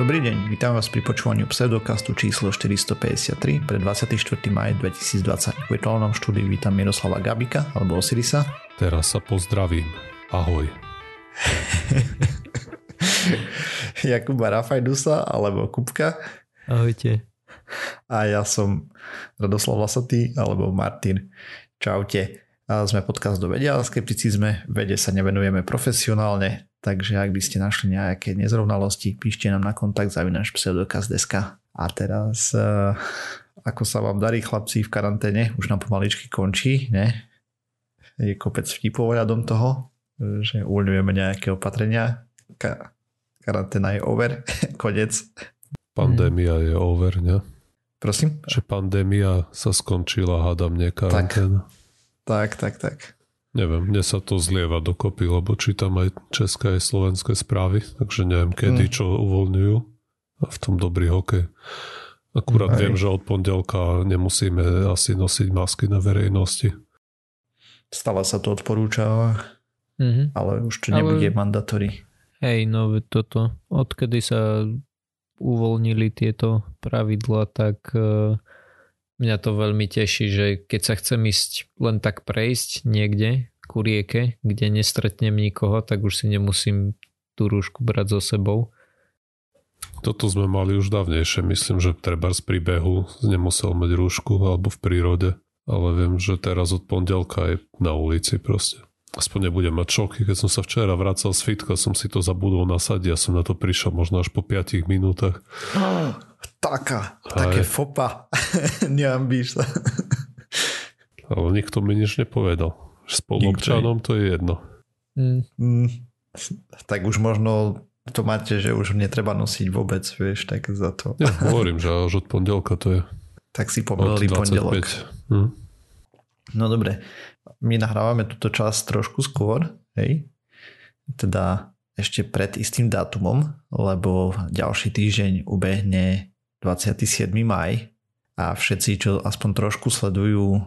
Dobrý deň, vítam vás pri počúvaní pseudokastu číslo 453 pre 24. maj 2020. V virtuálnom štúdiu vítam Miroslava Gabika alebo Osirisa. Teraz sa pozdravím. Ahoj. Jakuba Rafajdusa alebo Kupka. Ahojte. A ja som Radoslav Lasatý alebo Martin. Čaute. Sme podcast do vedia a skepticizme. Vede sa nevenujeme profesionálne, takže ak by ste našli nejaké nezrovnalosti, píšte nám na kontakt zavinaš pseudokaz.sk. A teraz, uh, ako sa vám darí chlapci v karanténe, už nám pomaličky končí, ne? Je kopec vtipov ohľadom toho, že uvoľňujeme nejaké opatrenia. Ka- karanténa je over, konec. Pandémia je over, ne? Prosím? Že pandémia sa skončila, hádam, nie karanténa. Tak, tak, tak. Neviem, mne sa to zlieva dokopy, lebo čítam aj české aj slovenské správy, takže neviem kedy, mm. čo uvoľňujú. A v tom dobrý hokej. Akurát aj. viem, že od pondelka nemusíme asi nosiť masky na verejnosti. Stále sa to odporúča, mm-hmm. ale už to nebude ale... mandatory. Hej, no toto, odkedy sa uvoľnili tieto pravidla, tak uh, mňa to veľmi teší, že keď sa chcem ísť len tak prejsť niekde ku rieke, kde nestretnem nikoho, tak už si nemusím tú rúšku brať so sebou. Toto sme mali už dávnejšie, myslím, že treba z príbehu nemusel mať rúšku alebo v prírode, ale viem, že teraz od pondelka je na ulici proste. Aspoň nebudem mať šoky. Keď som sa včera vracal z fitka, som si to zabudol nasadiť a som na to prišiel možno až po 5 minútach. Taká, Aj. také fopa. Neambíš sa. Ale nikto mi nič nepovedal. Spoluobčanom to je jedno. Mm. Mm. Tak už možno to máte, že už netreba nosiť vôbec, vieš, tak za to. Ja hovorím, že až od pondelka to je. Tak si pomelili pondelok. Hm? No dobre, my nahrávame túto časť trošku skôr, hej? Teda ešte pred istým dátumom, lebo ďalší týždeň ubehne 27. maj a všetci, čo aspoň trošku sledujú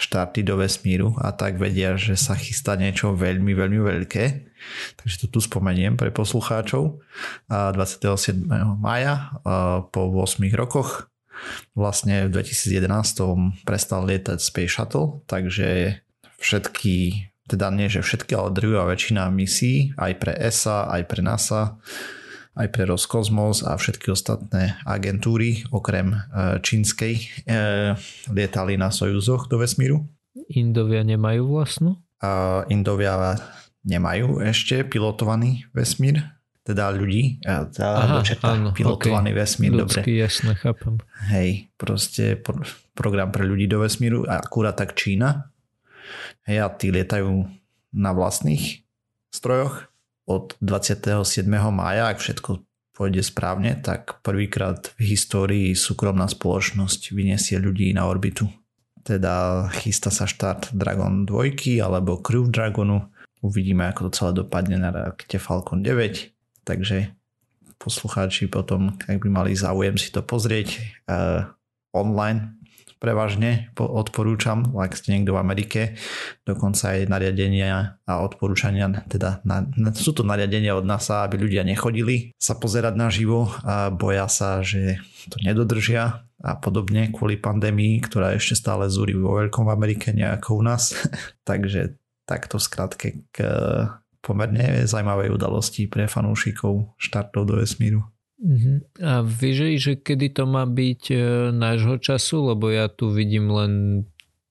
štarty do vesmíru a tak vedia, že sa chystá niečo veľmi, veľmi veľké. Takže to tu spomeniem pre poslucháčov. 27. maja po 8 rokoch vlastne v 2011 prestal lietať Space Shuttle, takže všetky, teda nie že všetky, ale druhá väčšina misií aj pre ESA, aj pre NASA, aj pre Roskosmos a všetky ostatné agentúry okrem e, čínskej e, lietali na Sojuzoch do vesmíru. Indovia nemajú vlastnú? A Indovia nemajú ešte pilotovaný vesmír, teda ľudí, teda Aha, áno, pilotovaný okay. vesmír. Ľudský, dobre. jasne, chápem. Hej, proste program pre ľudí do vesmíru a akurát tak Čína. Hej, a tí lietajú na vlastných strojoch od 27. mája, ak všetko pôjde správne, tak prvýkrát v histórii súkromná spoločnosť vyniesie ľudí na orbitu. Teda chystá sa štart Dragon 2 alebo Crew Dragonu. Uvidíme, ako to celé dopadne na rakete Falcon 9 takže poslucháči potom, ak by mali záujem si to pozrieť uh, online, prevažne odporúčam, ak ste niekto v Amerike, dokonca aj nariadenia a odporúčania, teda na, sú to nariadenia od NASA, aby ľudia nechodili sa pozerať na živo a boja sa, že to nedodržia a podobne kvôli pandémii, ktorá ešte stále zúri vo veľkom v Amerike, nejako u nás. Takže takto skratke k pomerne zaujímavej udalosti pre fanúšikov štartov do vesmíru. Uh-huh. A vyžej, že kedy to má byť e, nášho času, lebo ja tu vidím len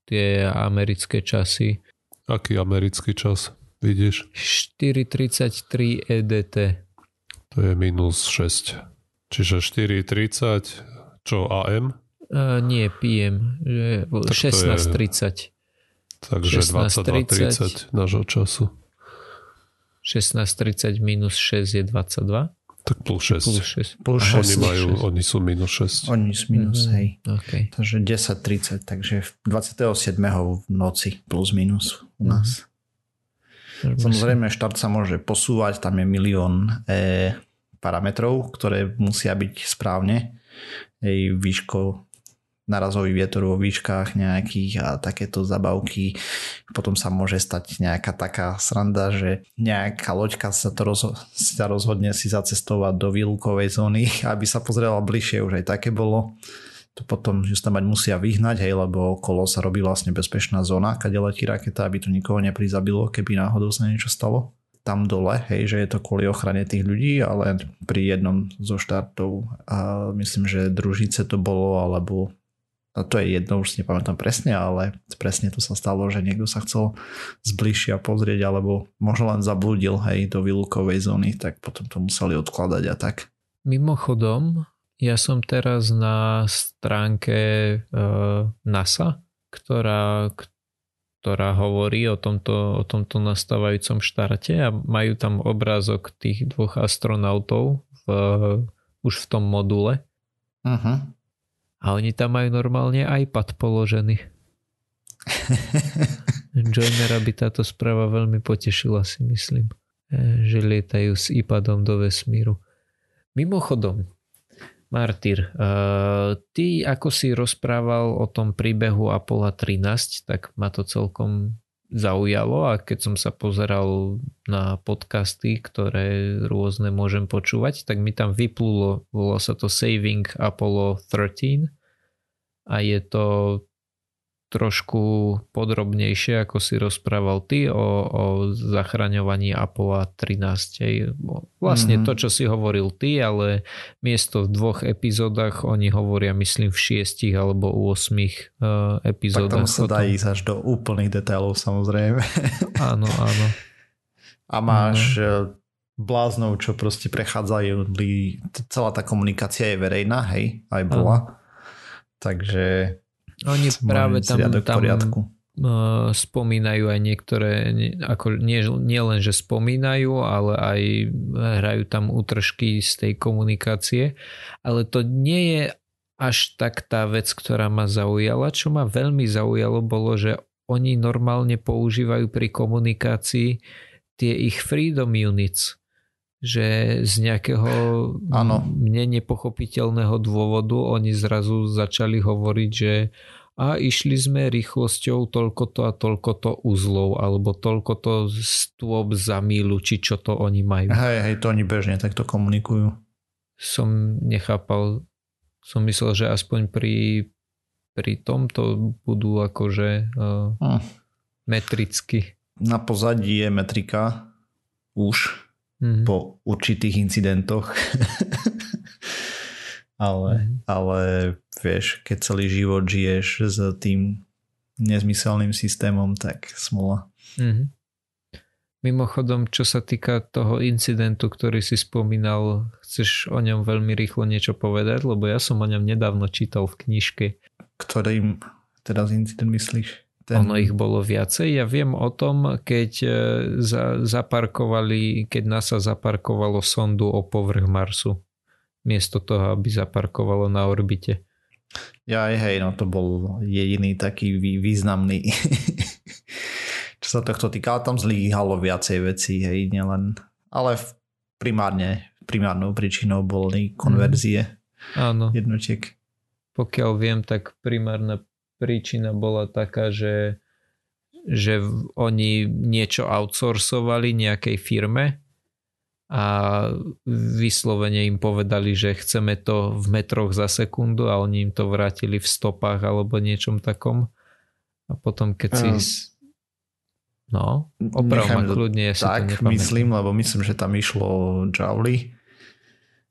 tie americké časy. Aký americký čas vidíš? 4.33 EDT. To je minus 6. Čiže 4.30, čo AM? Uh, nie, PM. 16.30. Takže 22.30 nášho času. 16.30 minus 6 je 22? Tak plus 6. Plus 6. Plus 6. Oni, majú, 6. oni sú minus 6. Oni sú minus, mm-hmm. hej. Okay. Takže 10.30, takže 27. v noci plus minus u nás. Mm-hmm. Samozrejme, štart sa môže posúvať, tam je milión e, parametrov, ktoré musia byť správne. Ej, výško, narazový vietor vo výškach nejakých a takéto zabavky. Potom sa môže stať nejaká taká sranda, že nejaká loďka sa, to rozho- sa rozhodne si zacestovať do výlukovej zóny, aby sa pozrela bližšie, už aj také bolo. To potom že sa mať musia vyhnať, hej, lebo okolo sa robí vlastne bezpečná zóna, kade letí raketa, aby to nikoho neprizabilo, keby náhodou sa niečo stalo tam dole, hej, že je to kvôli ochrane tých ľudí, ale pri jednom zo štartov a myslím, že družice to bolo, alebo to je jedno, už si nepamätám presne, ale presne to sa stalo, že niekto sa chcel zbližšia pozrieť, alebo možno len zablúdil hej, do výlukovej zóny, tak potom to museli odkladať a tak. Mimochodom, ja som teraz na stránke uh, NASA, ktorá, ktorá hovorí o tomto, o tomto nastávajúcom štarte a majú tam obrázok tých dvoch astronautov v, už v tom module. Uh-huh. A oni tam majú normálne iPad položený. Joinera by táto správa veľmi potešila si myslím, e, že lietajú s iPadom do vesmíru. Mimochodom, Martyr, uh, ty ako si rozprával o tom príbehu Apollo 13, tak ma to celkom zaujalo a keď som sa pozeral na podcasty, ktoré rôzne môžem počúvať, tak mi tam vyplulo, volá sa to Saving Apollo 13 a je to trošku podrobnejšie, ako si rozprával ty o, o zachraňovaní Apollo 13. Vlastne mm-hmm. to, čo si hovoril ty, ale miesto v dvoch epizódach oni hovoria, myslím, v šiestich alebo u osmých uh, epizódach. Tak tam sa dá ísť až do úplných detailov samozrejme. Áno, áno. A máš áno. bláznov, čo proste prechádzajú, celá tá komunikácia je verejná, hej, aj bola. Áno. Takže oni práve tam, tam uh, spomínajú aj niektoré, ako nie, nie len, že spomínajú, ale aj hrajú tam útržky z tej komunikácie, ale to nie je až tak tá vec, ktorá ma zaujala. Čo ma veľmi zaujalo bolo, že oni normálne používajú pri komunikácii tie ich freedom units že z nejakého ano. mne nepochopiteľného dôvodu oni zrazu začali hovoriť, že a išli sme rýchlosťou toľko to a toľko to uzlov alebo toľko to stôp za mílu, či čo to oni majú. Hej, hej, to oni bežne takto komunikujú. Som nechápal, som myslel, že aspoň pri, pri tomto budú akože uh, hm. metricky. Na pozadí je metrika už mm-hmm. po určitých incidentoch. ale, mm-hmm. ale vieš, keď celý život žiješ s tým nezmyselným systémom, tak smola. Mm-hmm. Mimochodom, čo sa týka toho incidentu, ktorý si spomínal, chceš o ňom veľmi rýchlo niečo povedať? Lebo ja som o ňom nedávno čítal v knižke. Ktorým teraz incident myslíš? Ten... Ono ich bolo viacej. Ja viem o tom, keď e, za, zaparkovali, keď NASA zaparkovalo sondu o povrch Marsu. Miesto toho, aby zaparkovalo na orbite. Ja aj hej, no to bol jediný taký významný. Čo sa tohto týka, tam zlíhalo viacej vecí, hej, nielen, ale primárne, primárnou príčinou boli konverzie mm. Áno. jednotiek. Pokiaľ viem, tak primárna príčina bola taká, že, že oni niečo outsourcovali nejakej firme a vyslovene im povedali, že chceme to v metroch za sekundu a oni im to vrátili v stopách alebo niečom takom. A potom keď si... No, opravom kľudne, ja si tak, to myslím, lebo myslím, že tam išlo Jouli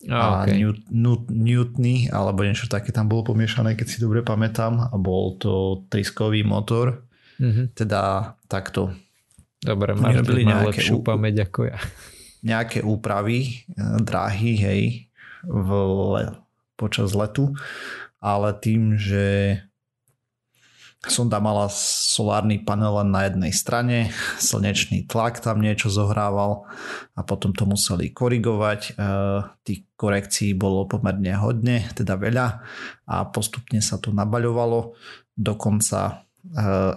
a, okay. Newt, Newt, Newtony alebo niečo také tam bolo pomiešané, keď si dobre pamätám a bol to triskový motor. Mm-hmm. Teda takto. Dobre, máš má lepšiu pamäť ako ja. Nejaké úpravy e, dráhy, hej, v le, počas letu, ale tým, že sonda mala solárny panel len na jednej strane, slnečný tlak tam niečo zohrával a potom to museli korigovať. E, tých korekcií bolo pomerne hodne, teda veľa a postupne sa to nabaľovalo. Dokonca e,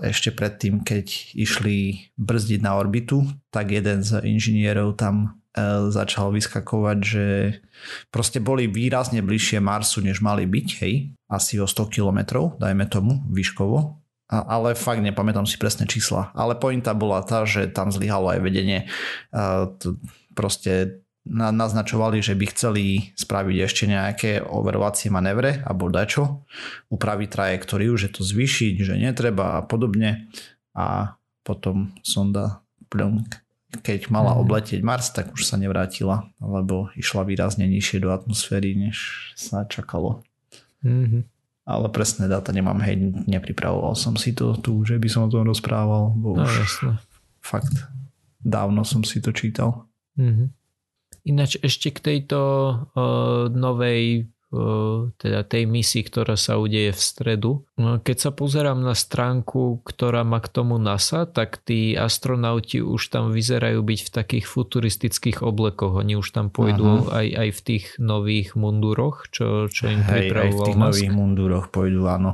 ešte predtým, keď išli brzdiť na orbitu, tak jeden z inžinierov tam začal vyskakovať, že proste boli výrazne bližšie Marsu, než mali byť, hej, asi o 100 kilometrov, dajme tomu, výškovo, ale fakt nepamätám si presné čísla. Ale pointa bola tá, že tam zlyhalo aj vedenie. Proste naznačovali, že by chceli spraviť ešte nejaké overovacie manévre alebo dačo, upraviť trajektóriu, že to zvýšiť, že netreba a podobne. A potom sonda keď mala mhm. obletieť Mars, tak už sa nevrátila, lebo išla výrazne nižšie do atmosféry, než sa čakalo. Mm-hmm ale presné dáta nemám, hej, nepripravoval som si to tu, že by som o tom rozprával, bo no, už jasne. fakt dávno som si to čítal. Mm-hmm. Ináč ešte k tejto uh, novej teda tej misii, ktorá sa udeje v stredu. No, keď sa pozerám na stránku, ktorá má k tomu NASA, tak tí astronauti už tam vyzerajú byť v takých futuristických oblekoch. Oni už tam pôjdu aj, aj v tých nových munduroch, čo, čo im Hej, pripravoval aj v tých Musk. nových mundúroch pôjdu, áno.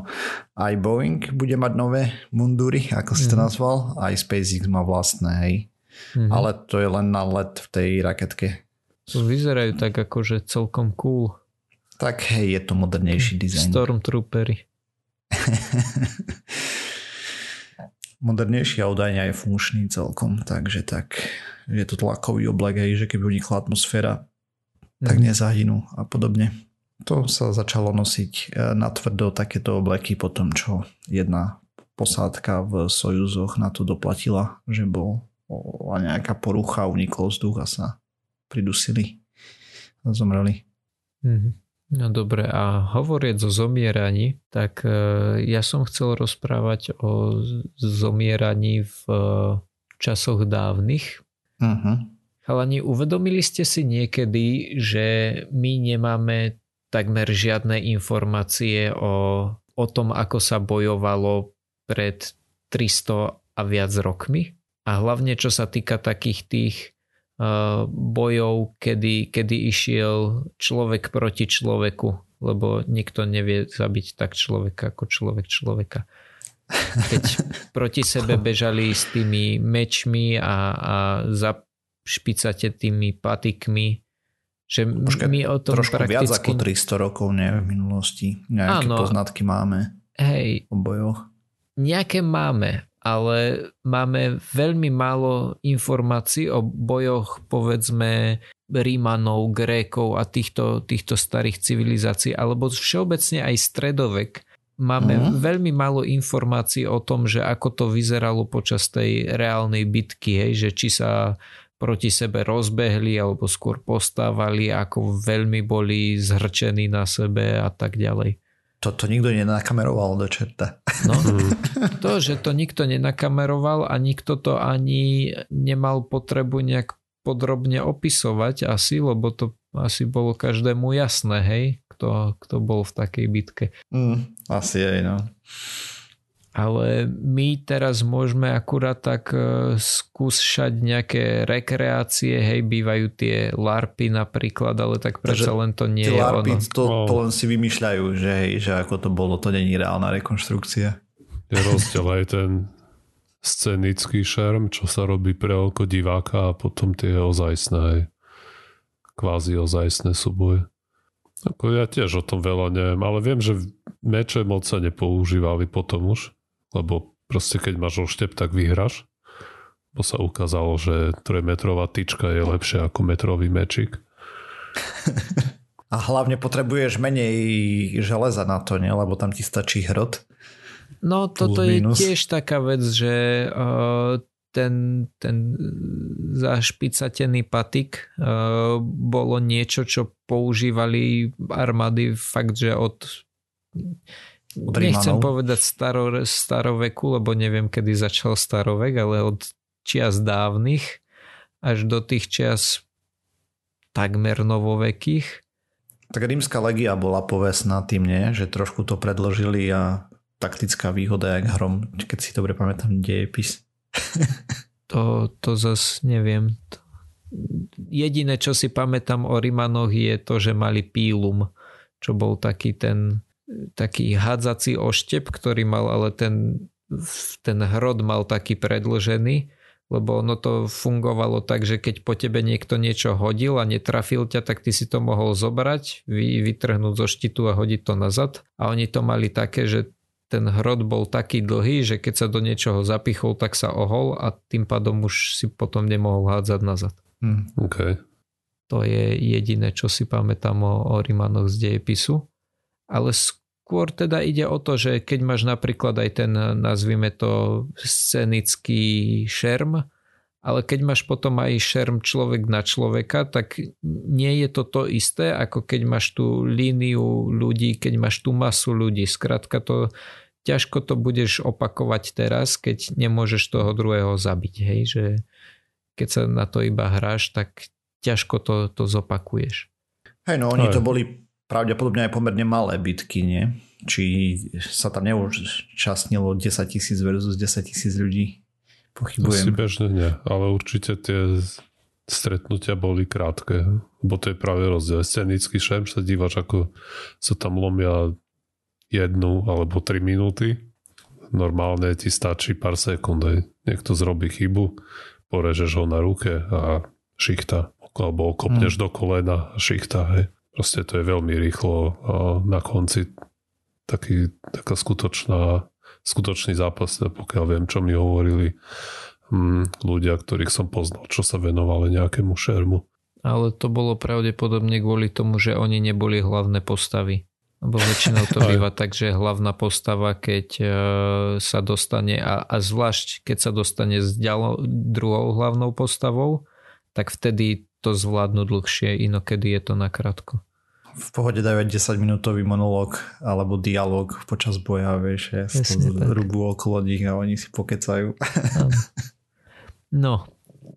Aj Boeing bude mať nové mundúry, ako si to mm-hmm. nazval, aj SpaceX má vlastné, hej. Mm-hmm. Ale to je len na let v tej raketke. Vyzerajú tak akože celkom cool. Tak hej, je to modernejší dizajn. Stormtroopery. modernejší a údajne je funkčný celkom, takže tak je to tlakový oblek, hej, že keby unikla atmosféra, tak mhm. nezahynú a podobne. To sa začalo nosiť e, na tvrdo takéto obleky po tom, čo jedna posádka v Sojuzoch na to doplatila, že bol nejaká porucha, unikol vzduch a sa pridusili a zomreli. Mm-hmm. No dobre, a hovoriac o zomieraní, tak e, ja som chcel rozprávať o zomieraní v e, časoch dávnych. Uh-huh. Chalani, uvedomili ste si niekedy, že my nemáme takmer žiadne informácie o, o tom, ako sa bojovalo pred 300 a viac rokmi? A hlavne čo sa týka takých tých bojov, kedy, kedy išiel človek proti človeku, lebo nikto nevie zabiť tak človeka ako človek človeka. Keď proti sebe bežali s tými mečmi a, a za špicate tými patikmi, že Počkej, my o tom trošku prakticky... viac ako 300 rokov, nie v minulosti. Nejaké Áno, poznatky máme hej, o bojoch. Nejaké máme, ale máme veľmi málo informácií o bojoch povedzme Rímanov, Grékov a týchto, týchto starých civilizácií, alebo všeobecne aj stredovek. Máme uh-huh. veľmi málo informácií o tom, že ako to vyzeralo počas tej reálnej bitky, hej, že či sa proti sebe rozbehli alebo skôr postávali, ako veľmi boli zhrčení na sebe a tak ďalej. To, to nikto nenakameroval do čerta. No, to, že to nikto nenakameroval a nikto to ani nemal potrebu nejak podrobne opisovať asi, lebo to asi bolo každému jasné, hej, kto, kto bol v takej bitke. Mm, asi aj, no ale my teraz môžeme akurát tak e, skúšať nejaké rekreácie, hej, bývajú tie larpy napríklad, ale tak predsa len to nie je larpy, ono. To, to len si vymýšľajú, že, hej, že ako to bolo, to není reálna rekonštrukcia. Je rozdiel aj ten scenický šerm, čo sa robí pre oko diváka a potom tie ozajstné, hej, kvázi ozajstné súboje. Ako ja tiež o tom veľa neviem, ale viem, že meče moc sa nepoužívali potom už lebo proste keď máš oštep, tak vyhraš. Bo sa ukázalo, že trojmetrová tyčka je lepšia ako metrový mečik. A hlavne potrebuješ menej železa na to, nie? lebo tam ti stačí hrot. No toto je tiež taká vec, že uh, ten, ten zašpicatený patik uh, bolo niečo, čo používali armády fakt, že od Nechcem povedať staro, staroveku, lebo neviem, kedy začal starovek, ale od čias dávnych až do tých čias takmer novovekých. Tak rímska legia bola povestná tým, nie? že trošku to predložili a taktická výhoda, jak hrom, keď si dobre pamätám, dejepis. to, to zas neviem. Jediné, čo si pamätám o Rimanoch je to, že mali pílum, čo bol taký ten taký hádzací oštep, ktorý mal ale ten, ten hrod mal taký predlžený, lebo ono to fungovalo tak, že keď po tebe niekto niečo hodil a netrafil ťa, tak ty si to mohol zobrať, vy, vytrhnúť zo štitu a hodiť to nazad. A oni to mali také, že ten hrot bol taký dlhý, že keď sa do niečoho zapichol, tak sa ohol a tým pádom už si potom nemohol hádzať nazad. Hmm. Okay. To je jediné, čo si pamätám o, o Rimanoch z dejepisu. Ale skôr teda ide o to, že keď máš napríklad aj ten, nazvime to, scenický šerm, ale keď máš potom aj šerm človek na človeka, tak nie je to to isté, ako keď máš tú líniu ľudí, keď máš tú masu ľudí. Skrátka to ťažko to budeš opakovať teraz, keď nemôžeš toho druhého zabiť. Hej? Že keď sa na to iba hráš, tak ťažko to, to zopakuješ. Hej, no oni to boli pravdepodobne aj pomerne malé bitky, nie? Či sa tam neúčastnilo 10 tisíc versus 10 tisíc ľudí? Pochybujem. Asi bežne nie, ale určite tie stretnutia boli krátke, lebo to je práve rozdiel. Scenický šem sa dívaš, ako sa tam lomia jednu alebo tri minúty. Normálne ti stačí pár sekúnd. Niekto zrobí chybu, porežeš ho na ruke a šichta. Alebo kopneš hmm. do kolena a šichta. Hej. Proste to je veľmi rýchlo na konci taký, taká skutočná skutočný zápas, pokiaľ viem, čo mi hovorili hm, ľudia, ktorých som poznal, čo sa venovali nejakému šermu. Ale to bolo pravdepodobne kvôli tomu, že oni neboli hlavné postavy. Lebo väčšinou to býva tak, že hlavná postava, keď e, sa dostane, a, a zvlášť keď sa dostane s ďalo, druhou hlavnou postavou, tak vtedy to zvládnu dlhšie, inokedy je to nakrátko v pohode dajú 10 minútový monológ alebo dialog počas boja, vieš, ja rubú okolo nich a oni si pokecajú. No,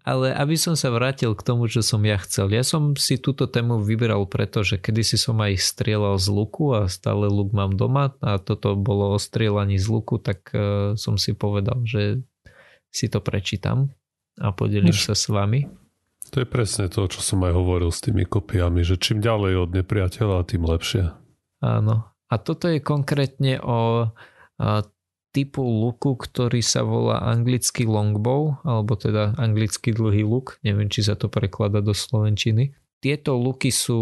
ale aby som sa vrátil k tomu, čo som ja chcel. Ja som si túto tému vyberal preto, že kedysi som aj strieľal z luku a stále luk mám doma a toto bolo o strieľaní z luku, tak uh, som si povedal, že si to prečítam a podelím Než... sa s vami. To je presne to, čo som aj hovoril s tými kopiami, že čím ďalej od nepriateľa, tým lepšie. Áno. A toto je konkrétne o typu luku, ktorý sa volá anglický longbow, alebo teda anglický dlhý luk. Neviem, či sa to preklada do slovenčiny. Tieto luky sú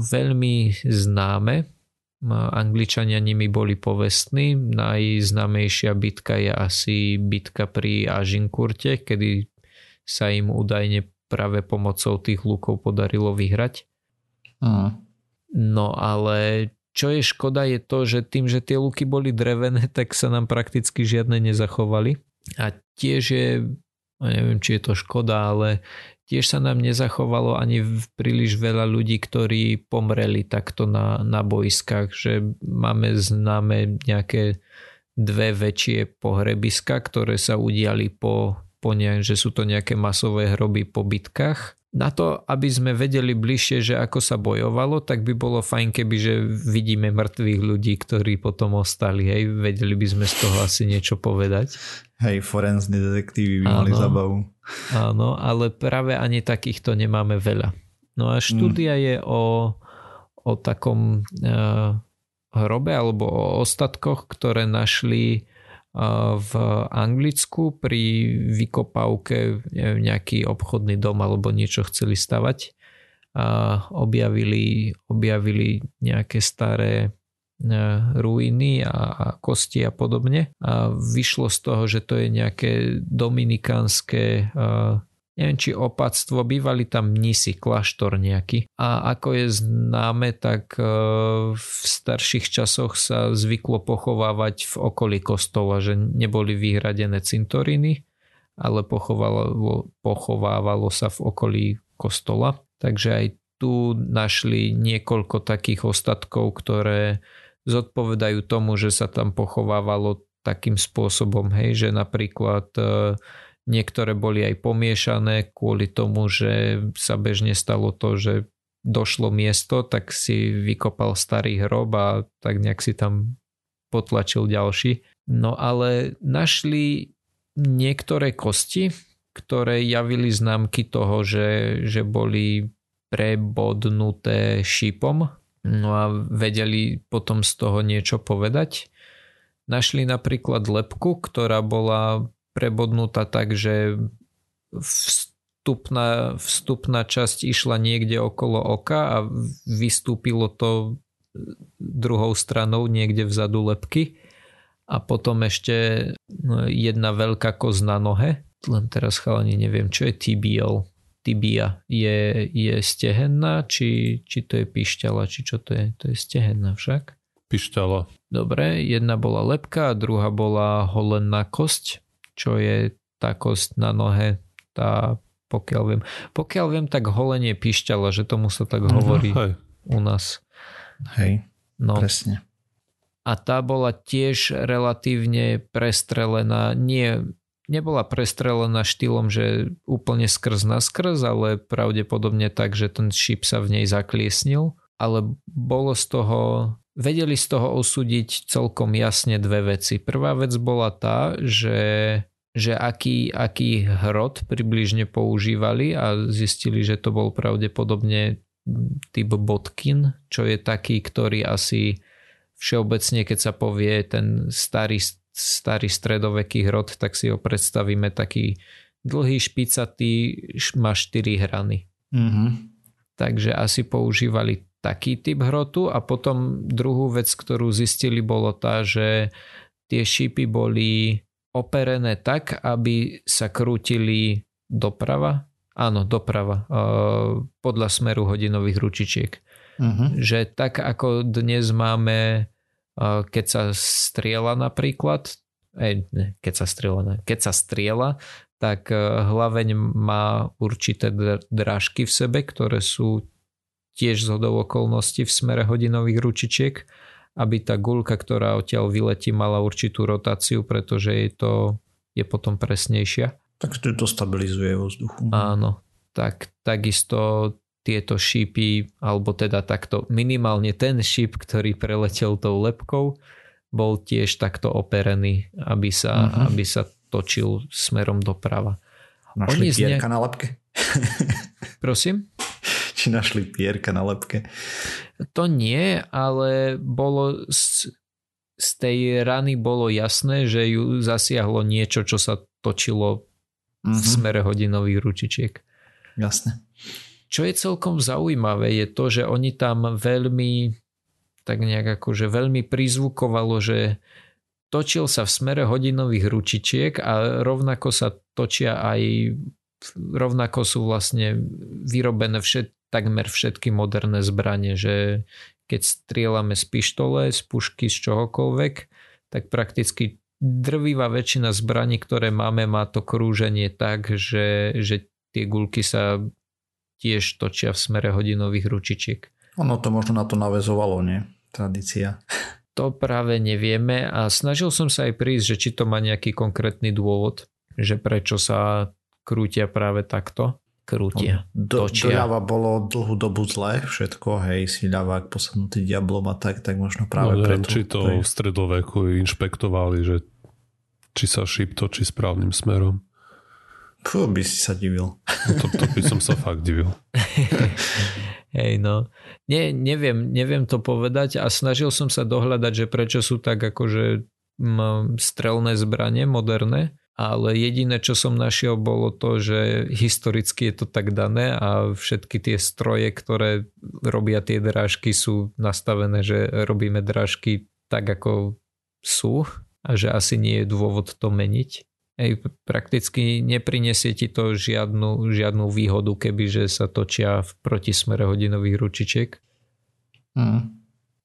veľmi známe. Angličania nimi boli povestní. Najznámejšia bitka je asi bitka pri Ažinkurte, kedy sa im údajne práve pomocou tých lukov podarilo vyhrať. Mm. No ale čo je škoda je to, že tým, že tie luky boli drevené, tak sa nám prakticky žiadne nezachovali. A tiež je, neviem či je to škoda, ale tiež sa nám nezachovalo ani príliš veľa ľudí, ktorí pomreli takto na, na boiskách, že máme známe nejaké dve väčšie pohrebiska, ktoré sa udiali po po že sú to nejaké masové hroby po bitkách. Na to, aby sme vedeli bližšie, že ako sa bojovalo, tak by bolo fajn, keby že vidíme mŕtvych ľudí, ktorí potom ostali. Hej, vedeli by sme z toho asi niečo povedať. Hej, forenzní detektívy by mali zabavu. Áno, ale práve ani takýchto nemáme veľa. No a štúdia mm. je o, o takom uh, hrobe alebo o ostatkoch, ktoré našli v Anglicku pri vykopávke neviem, nejaký obchodný dom alebo niečo chceli stavať objavili, objavili nejaké staré e, ruiny a kosti a podobne. A vyšlo z toho, že to je nejaké dominikánske neviem či opatstvo, bývali tam mnisi, kláštor nejaký. A ako je známe, tak e, v starších časoch sa zvyklo pochovávať v okolí kostola, že neboli vyhradené cintoríny, ale pochovávalo, pochovávalo sa v okolí kostola. Takže aj tu našli niekoľko takých ostatkov, ktoré zodpovedajú tomu, že sa tam pochovávalo takým spôsobom, hej, že napríklad e, Niektoré boli aj pomiešané kvôli tomu, že sa bežne stalo to, že došlo miesto, tak si vykopal starý hrob a tak nejak si tam potlačil ďalší. No ale našli niektoré kosti, ktoré javili známky toho, že, že boli prebodnuté šípom no a vedeli potom z toho niečo povedať. Našli napríklad lepku, ktorá bola prebodnutá tak, že vstupná, vstupná časť išla niekde okolo oka a vystúpilo to druhou stranou niekde vzadu lepky a potom ešte no, jedna veľká koz na nohe. Len teraz chalani neviem, čo je tibial. Tibia je, je stehenná, či, či to je pišťala, či čo to je? To je stehenná však. Pišťala. Dobre, jedna bola lepka a druhá bola holená kosť, čo je tá kosť na nohe, tá pokiaľ viem. Pokiaľ viem, tak holenie pišťala, že tomu sa tak hovorí uh, u nás. Hej, no. presne. A tá bola tiež relatívne prestrelená, nie, nebola prestrelená štýlom, že úplne skrz na skrz, ale pravdepodobne tak, že ten šíp sa v nej zakliesnil, ale bolo z toho, vedeli z toho osúdiť celkom jasne dve veci. Prvá vec bola tá, že že aký, aký hrot približne používali a zistili, že to bol pravdepodobne typ Botkin, čo je taký, ktorý asi všeobecne, keď sa povie ten starý, starý stredoveký hrot, tak si ho predstavíme taký dlhý, špicatý, má 4 hrany. Mm-hmm. Takže asi používali taký typ hrotu a potom druhú vec, ktorú zistili, bolo tá, že tie šípy boli operené tak, aby sa krútili doprava Áno, doprava. Podľa smeru hodinových ručičiek. Uh-huh. Že tak ako dnes máme, keď sa striela napríklad, eh, ne, keď sa striela, keď sa striela, tak e, hlaveň má určité drážky v sebe, ktoré sú tiež z hodou okolností v smere hodinových ručičiek, aby tá gulka, ktorá odtiaľ vyletí, mala určitú rotáciu, pretože je to je potom presnejšia. Takže to stabilizuje vo vzduchu. Áno, tak takisto tieto šípy, alebo teda takto minimálne ten šíp, ktorý preletel tou lepkou, bol tiež takto operený, aby sa, uh-huh. aby sa točil smerom doprava. Našli Oni pierka ne... na lepke? Prosím? Či našli pierka na lepke? To nie, ale bolo z, z tej rany bolo jasné, že ju zasiahlo niečo, čo sa točilo mm-hmm. v mhm. smere hodinových ručičiek. Jasne. Čo je celkom zaujímavé je to, že oni tam veľmi tak nejak akože veľmi prizvukovalo, že točil sa v smere hodinových ručičiek a rovnako sa točia aj rovnako sú vlastne vyrobené všet, takmer všetky moderné zbranie, že keď strieľame z pištole, z pušky, z čohokoľvek, tak prakticky drvivá väčšina zbraní, ktoré máme, má to krúženie tak, že, že tie gulky sa tiež točia v smere hodinových ručičiek. Ono to možno na to navezovalo, nie? Tradícia. To práve nevieme a snažil som sa aj prísť, že či to má nejaký konkrétny dôvod, že prečo sa krútia práve takto. Krútia. No, do, doľava bolo dlhú dobu zle, všetko, hej, si ľavák posadnutý diablom a tak, tak možno práve no, neviem, preto. či to v stredoveku inšpektovali, že či sa šíp točí správnym smerom. Fú, by si sa divil. No to, to by som sa fakt divil. Hej, no. Nie, neviem, neviem to povedať a snažil som sa dohľadať, že prečo sú tak akože strelné zbranie moderné ale jediné, čo som našiel, bolo to, že historicky je to tak dané a všetky tie stroje, ktoré robia tie drážky sú nastavené, že robíme drážky tak, ako sú a že asi nie je dôvod to meniť. Ej, prakticky neprinesie ti to žiadnu, žiadnu výhodu, keby že sa točia v protismere hodinových ručičiek. Mm.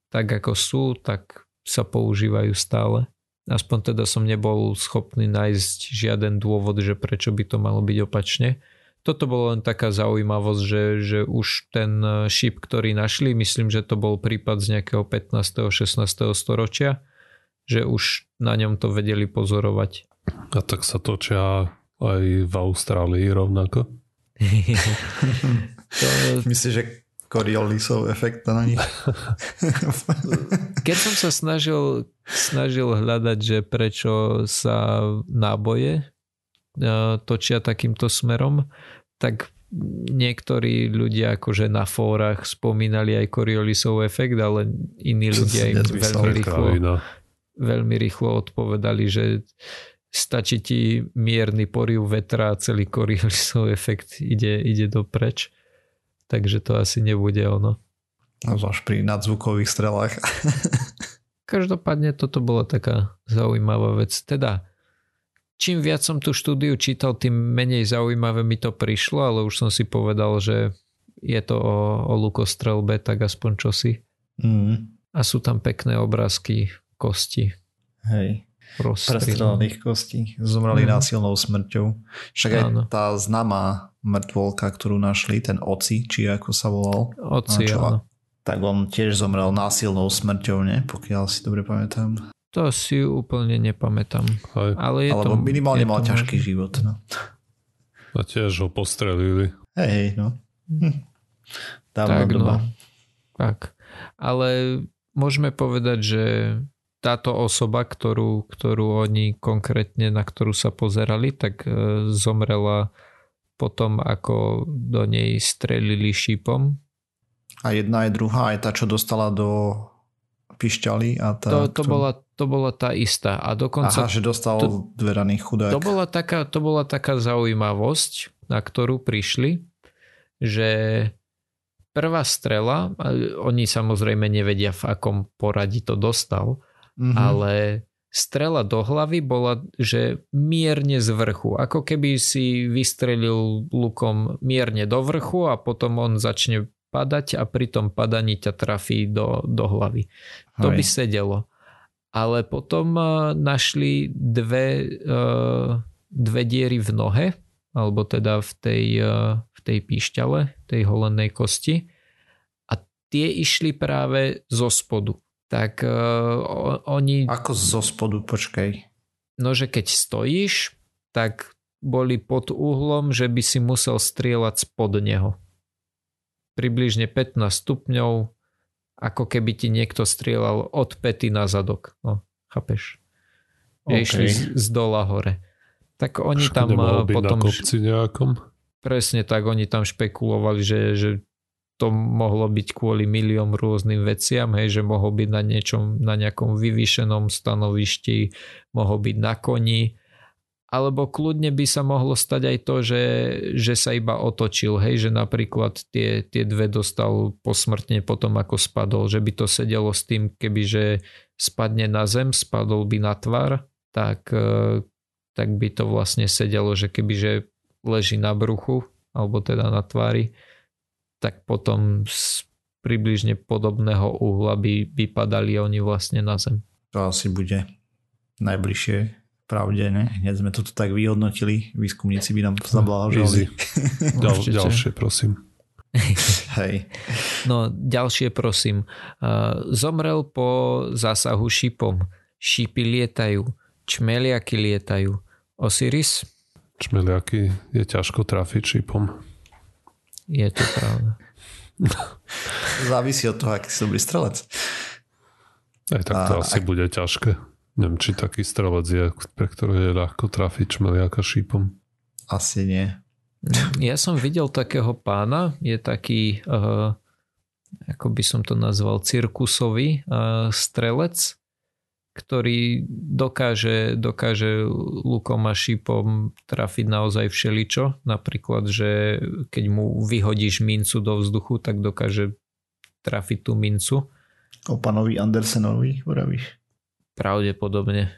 Tak ako sú, tak sa používajú stále. Aspoň teda som nebol schopný nájsť žiaden dôvod, že prečo by to malo byť opačne. Toto bolo len taká zaujímavosť, že, že už ten šíp, ktorý našli, myslím, že to bol prípad z nejakého 15. 16. storočia, že už na ňom to vedeli pozorovať. A tak sa točia aj v Austrálii rovnako? to... Myslíš, že Coriolisov efekt na nich. Keď som sa snažil, snažil hľadať, že prečo sa náboje e, točia takýmto smerom, tak niektorí ľudia akože na fórach spomínali aj Coriolisov efekt, ale iní ľudia im veľmi rýchlo, veľmi rýchlo odpovedali, že stačí ti mierny poriv vetra a celý Coriolisov efekt ide, ide dopreč. Takže to asi nebude ono. Zvlášť pri nadzvukových strelách. Každopádne toto bola taká zaujímavá vec. Teda, čím viac som tú štúdiu čítal, tým menej zaujímavé mi to prišlo, ale už som si povedal, že je to o, o lukostrelbe, tak aspoň čosi. Mm. A sú tam pekné obrázky kosti. Hej. Prestrelených kostí. Zomreli mm. násilnou smrťou. Však aj áno. tá známa mŕtvolka, ktorú našli, ten Oci, či ako sa volal. Oci, áno. Tak on tiež zomrel násilnou smrťou, ne? Pokiaľ si dobre pamätám. To si úplne nepamätám. Aj. Ale je Alebo to, minimálne je mal to ťažký možné. život. No. A tiež ho postrelili. Hej, hej, no. Hm. Dávna tak, doba. no. Tak. Ale môžeme povedať, že táto osoba, ktorú, ktorú oni konkrétne, na ktorú sa pozerali, tak e, zomrela potom, ako do nej strelili šípom. A jedna aj druhá, aj tá, čo dostala do pišťaly. A tá, To, to, ktorú- bola, to bola tá istá. A dokonca Aha, že dostal to- dveraný chudák. To bola, taká, to bola taká zaujímavosť, na ktorú prišli, že prvá strela, oni samozrejme nevedia v akom poradí to dostal, Mhm. ale strela do hlavy bola, že mierne z vrchu. Ako keby si vystrelil lukom mierne do vrchu a potom on začne padať a pri tom padaní ťa trafí do, do hlavy. To Hej. by sedelo. Ale potom eh, našli dve, eh, dve diery v nohe, alebo teda v tej, eh, v tej píšťale, tej holenej kosti. A tie išli práve zo spodu. Tak oni, Ako zo spodu, počkaj. no že keď stojíš, tak boli pod uhlom, že by si musel strieľať spod neho. Približne 15 stupňov, ako keby ti niekto strieľal od pety na zadok. No, chápeš? Že OK. išli z, z dola hore. Tak oni Však tam eh, potom... na kopci nejakom. Presne tak, oni tam špekulovali, že, že to mohlo byť kvôli milión rôznym veciam, hej, že mohol byť na niečom, na nejakom vyvýšenom stanovišti, mohol byť na koni, alebo kľudne by sa mohlo stať aj to, že, že sa iba otočil, hej, že napríklad tie, tie dve dostal posmrtne potom ako spadol, že by to sedelo s tým, keby že spadne na zem, spadol by na tvar, tak, eh, tak by to vlastne sedelo, že keby že leží na bruchu, alebo teda na tvári, tak potom z približne podobného uhla by vypadali oni vlastne na zem. To asi bude najbližšie pravde, ne? Hneď sme to tu tak vyhodnotili, výskumníci by nám Easy. zablahožali. Ďal, ďalšie, prosím. Hej. No ďalšie prosím. Uh, Zomrel po zásahu šípom. Šípy lietajú, čmeliaky lietajú. Osiris? Čmeliaky je ťažko trafiť šipom. Je to pravda. Závisí od toho, aký si dobrý strelec. Aj tak to A- asi bude ťažké. Neviem, či taký strelec je, pre ktorého je ľahko trafiť čmeliaka šípom. Asi nie. Ja som videl takého pána, je taký, uh, ako by som to nazval, cirkusový uh, strelec, ktorý dokáže, dokáže lukom a šípom trafiť naozaj všeličo. Napríklad, že keď mu vyhodíš mincu do vzduchu, tak dokáže trafiť tú mincu. O pánovi Andersenovi, vravíš? Pravdepodobne.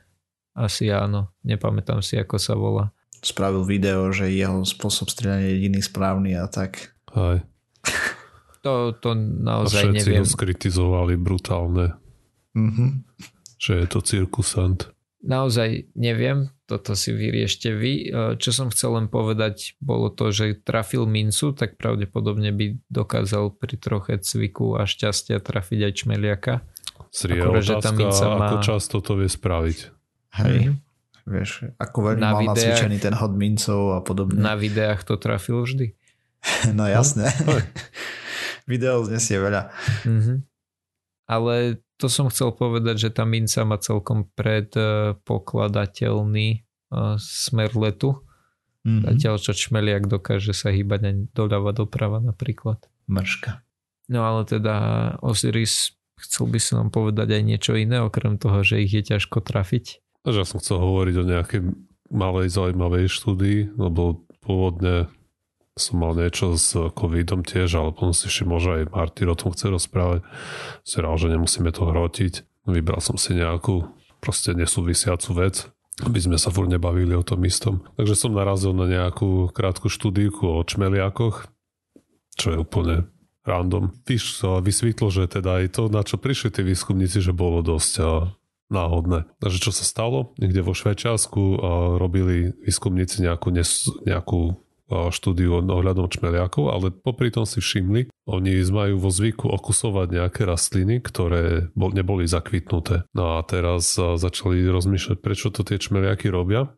Asi áno. Nepamätám si, ako sa volá. Spravil video, že jeho spôsob strieľania je jediný správny a tak. Aj. To, to A naozaj všetci neviem. ho skritizovali brutálne, Mhm. že je to cirkusant. Naozaj neviem, toto si vyriešte vy. E, Čo som chcel len povedať, bolo to, že trafil mincu, tak pravdepodobne by dokázal pri troche cviku a šťastia trafiť aj čmeliaka. Zrie Akurát, že tá otázka, minca má- ako často to vie spraviť. Hej. Mhm. Vieš, ako veľmi Na mal videách- nacvičený ten hod mincov a podobne. Na videách to trafil vždy. No jasné. Hej. Video znesie veľa. Mhm. Ale to som chcel povedať, že tá minca má celkom predpokladateľný e, smer letu. Mhm. Zatiaľ, čo čmeliak dokáže sa hýbať aj doľava doprava napríklad. Mrška. No ale teda Osiris, chcel by som vám povedať aj niečo iné, okrem toho, že ich je ťažko trafiť. Ja som chcel hovoriť o nejakej malej zaujímavej štúdii, lebo pôvodne som mal niečo s covidom tiež, ale potom si všimol, že aj Martyr o tom chce rozprávať. Rád, že nemusíme to hrotiť. Vybral som si nejakú proste nesúvisiacu vec, aby sme sa furt nebavili o tom istom. Takže som narazil na nejakú krátku štúdiku o čmeliakoch, čo je úplne random. Víš, vysvetlo, že teda aj to, na čo prišli tí výskumníci, že bolo dosť náhodné. Takže čo sa stalo? Niekde vo Švajčiarsku robili výskumníci nejakú, nejakú štúdiu ohľadom čmeliakov, ale popri tom si všimli, oni majú vo zvyku okusovať nejaké rastliny, ktoré bol, neboli zakvitnuté. No a teraz začali rozmýšľať, prečo to tie čmeliaky robia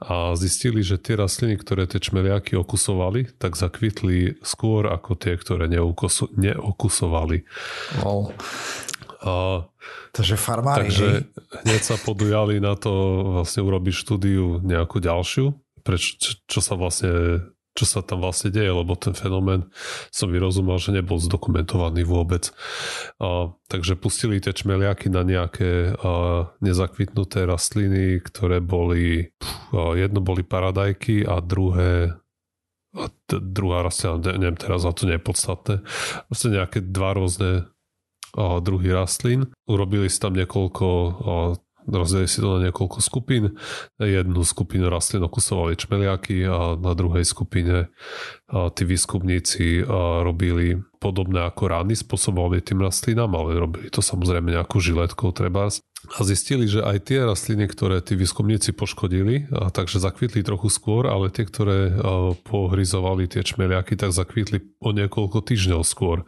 a zistili, že tie rastliny, ktoré tie čmeliaky okusovali, tak zakvitli skôr ako tie, ktoré neukuso- neokusovali. Wow. A, takže farmári. Takže hneď sa podujali na to vlastne urobiť štúdiu nejakú ďalšiu preč, čo, čo sa vlastne čo sa tam vlastne deje, lebo ten fenomén som vyrozumel, že nebol zdokumentovaný vôbec. A, takže pustili tie čmeliaky na nejaké a, nezakvitnuté rastliny, ktoré boli, a, jedno boli paradajky a druhé a t- druhá rastlina, neviem teraz, a to nie je podstatné. Vlastne nejaké dva rôzne a, druhy rastlín. Urobili si tam niekoľko a, rozdelili si to na niekoľko skupín. Jednu skupinu rastlín okusovali čmeliaky a na druhej skupine tí výskumníci robili podobné ako rány, spôsobovali tým rastlinám, ale robili to samozrejme nejakú žiletkou trebárs. A zistili, že aj tie rastliny, ktoré tí výskumníci poškodili, a takže zakvitli trochu skôr, ale tie, ktoré pohryzovali tie čmeliaky, tak zakvitli o niekoľko týždňov skôr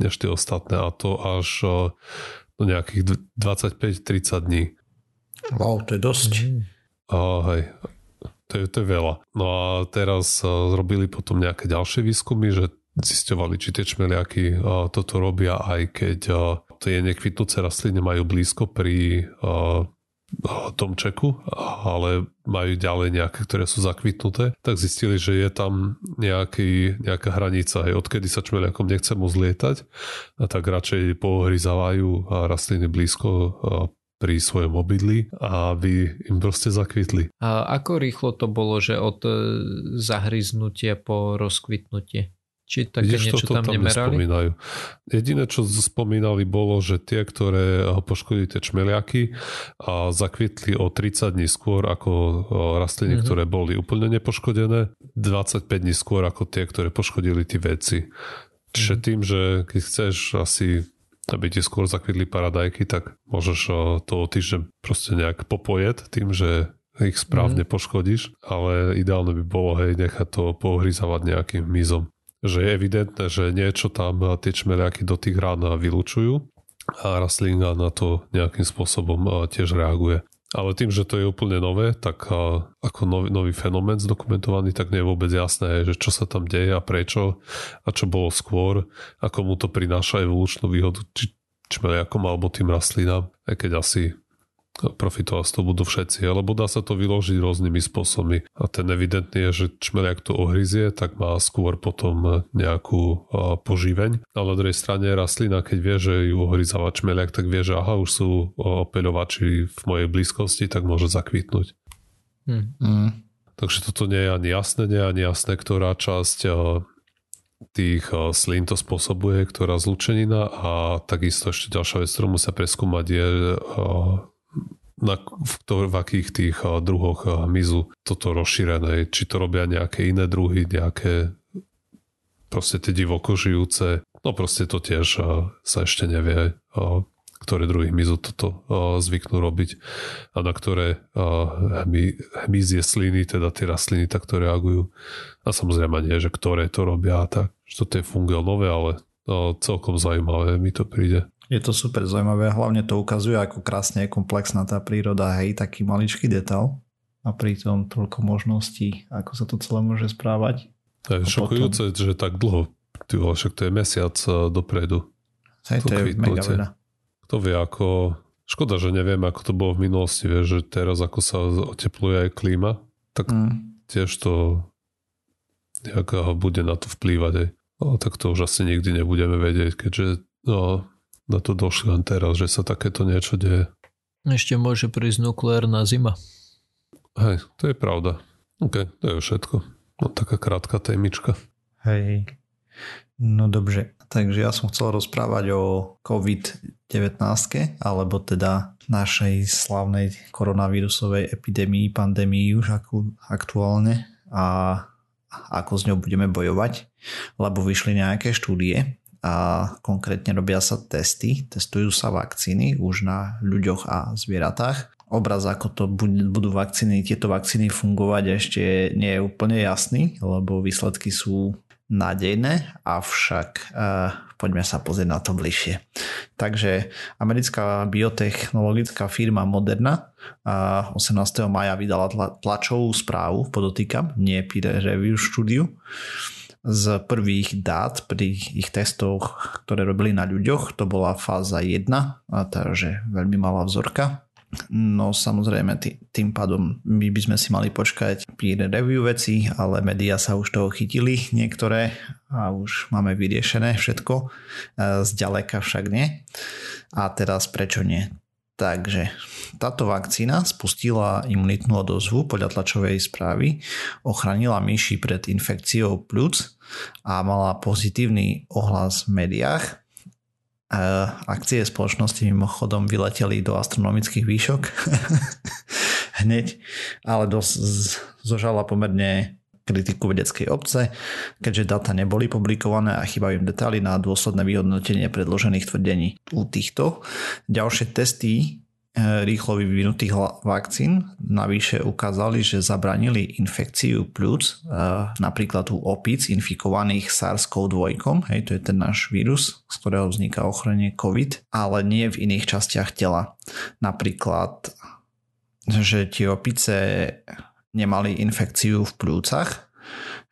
než tie ostatné. A to až no nejakých 25-30 dní. Wow, to je dosť. Mm. A, hej, to je, to je veľa. No a teraz zrobili potom nejaké ďalšie výskumy, že zisťovali, či tie čmeliaky toto robia, aj keď tie nekvitnúce rastliny majú blízko pri domčeku, ale majú ďalej nejaké, ktoré sú zakvitnuté, tak zistili, že je tam nejaký, nejaká hranica, aj odkedy sa čmeliakom nechce môcť lietať, a tak radšej pohryzávajú rastliny blízko pri svojom obydli a aby im proste zakvitli. A ako rýchlo to bolo, že od e, zahryznutia po rozkvitnutie? Či také Vidíš, niečo tam, tam nemerali? Nespomínajú. Jediné, čo spomínali, bolo, že tie, ktoré poškodili tie čmeliaky a zakvitli o 30 dní skôr ako rastliny, mm-hmm. ktoré boli úplne nepoškodené, 25 dní skôr ako tie, ktoré poškodili tie veci. Čiže mm-hmm. tým, že keď chceš asi aby ti skôr zakvitli paradajky, tak môžeš to o týždeň proste nejak popojed tým, že ich správne mm. poškodíš, ale ideálne by bolo hej nechať to pohryzavať nejakým mizom že je evidentné, že niečo tam tie čmeliaky do tých rán vylúčujú a rastlina na to nejakým spôsobom tiež reaguje. Ale tým, že to je úplne nové, tak ako nový, nový fenomén zdokumentovaný, tak nie je vôbec jasné, že čo sa tam deje a prečo a čo bolo skôr, ako mu to prináša evolučnú výhodu či čmeliakom alebo tým rastlinám, aj keď asi profitovať z toho budú všetci, alebo dá sa to vyložiť rôznymi spôsobmi. A ten evidentný je, že čmeliak to ohryzie, tak má skôr potom nejakú poživeň. Ale na druhej strane rastlina, keď vie, že ju ohryzáva čmeliak, tak vie, že aha, už sú opeľovači v mojej blízkosti, tak môže zakvitnúť. Hmm. Mm. Takže toto nie je ani jasné, nie je ani jasné, ktorá časť tých slín to spôsobuje, ktorá zlučenina a takisto ešte ďalšia vec, ktorú musia preskúmať je na, v, to, v akých tých druhoch mizu toto rozšírené, či to robia nejaké iné druhy, nejaké proste tie divoko žijúce, no proste to tiež sa ešte nevie, ktoré druhy mizu toto zvyknú robiť a na ktoré hmyzie sliny, teda tie rastliny takto reagujú. A samozrejme nie, že ktoré to robia tak, že toto je fungel nové, ale celkom zaujímavé mi to príde. Je to super zaujímavé, hlavne to ukazuje, ako krásne je komplexná tá príroda, hej, taký maličký detal a pritom toľko možností, ako sa to celé môže správať. To je šokujúce, potom... že tak dlho, ty však to je mesiac e, dopredu. Hej, to, to je mega veľa. Kto vie, ako... Škoda, že neviem, ako to bolo v minulosti, vie, že teraz ako sa otepluje aj klíma, tak mm. tiež to nejak bude na to vplývať. Aj. Ale tak to už asi nikdy nebudeme vedieť, keďže no, na to došli len teraz, že sa takéto niečo deje. Ešte môže prísť nukleárna zima. Hej, to je pravda. OK, to je všetko. No taká krátka témička. Hej. No dobře, takže ja som chcel rozprávať o COVID-19, alebo teda našej slavnej koronavírusovej epidémii, pandémii už aktuálne a ako s ňou budeme bojovať, lebo vyšli nejaké štúdie a konkrétne robia sa testy, testujú sa vakcíny už na ľuďoch a zvieratách. Obraz, ako to budú vakcíny, tieto vakcíny fungovať ešte nie je úplne jasný, lebo výsledky sú nádejné, avšak uh, poďme sa pozrieť na to bližšie. Takže americká biotechnologická firma Moderna uh, 18. maja vydala tla, tlačovú správu, podotýkam, nie peer review štúdiu, z prvých dát pri ich testoch, ktoré robili na ľuďoch. To bola fáza 1, a takže veľmi malá vzorka. No samozrejme tý, tým pádom my by sme si mali počkať peer review veci, ale médiá sa už toho chytili niektoré a už máme vyriešené všetko. Zďaleka však nie. A teraz prečo nie? Takže táto vakcína spustila imunitnú odozvu podľa tlačovej správy, ochránila myši pred infekciou plúc a mala pozitívny ohlas v médiách. Akcie spoločnosti mimochodom vyleteli do astronomických výšok hneď, ale dosť zožala pomerne kritiku vedeckej obce, keďže data neboli publikované a chýbajú im detaily na dôsledné vyhodnotenie predložených tvrdení. U týchto ďalšie testy Eh, rýchlo vyvinutých vakcín navyše ukázali, že zabranili infekciu plúc, eh, napríklad u opic infikovaných SARS-CoV-2, hej, to je ten náš vírus, z ktorého vzniká ochorenie COVID, ale nie v iných častiach tela. Napríklad, že tie opice nemali infekciu v plúcach,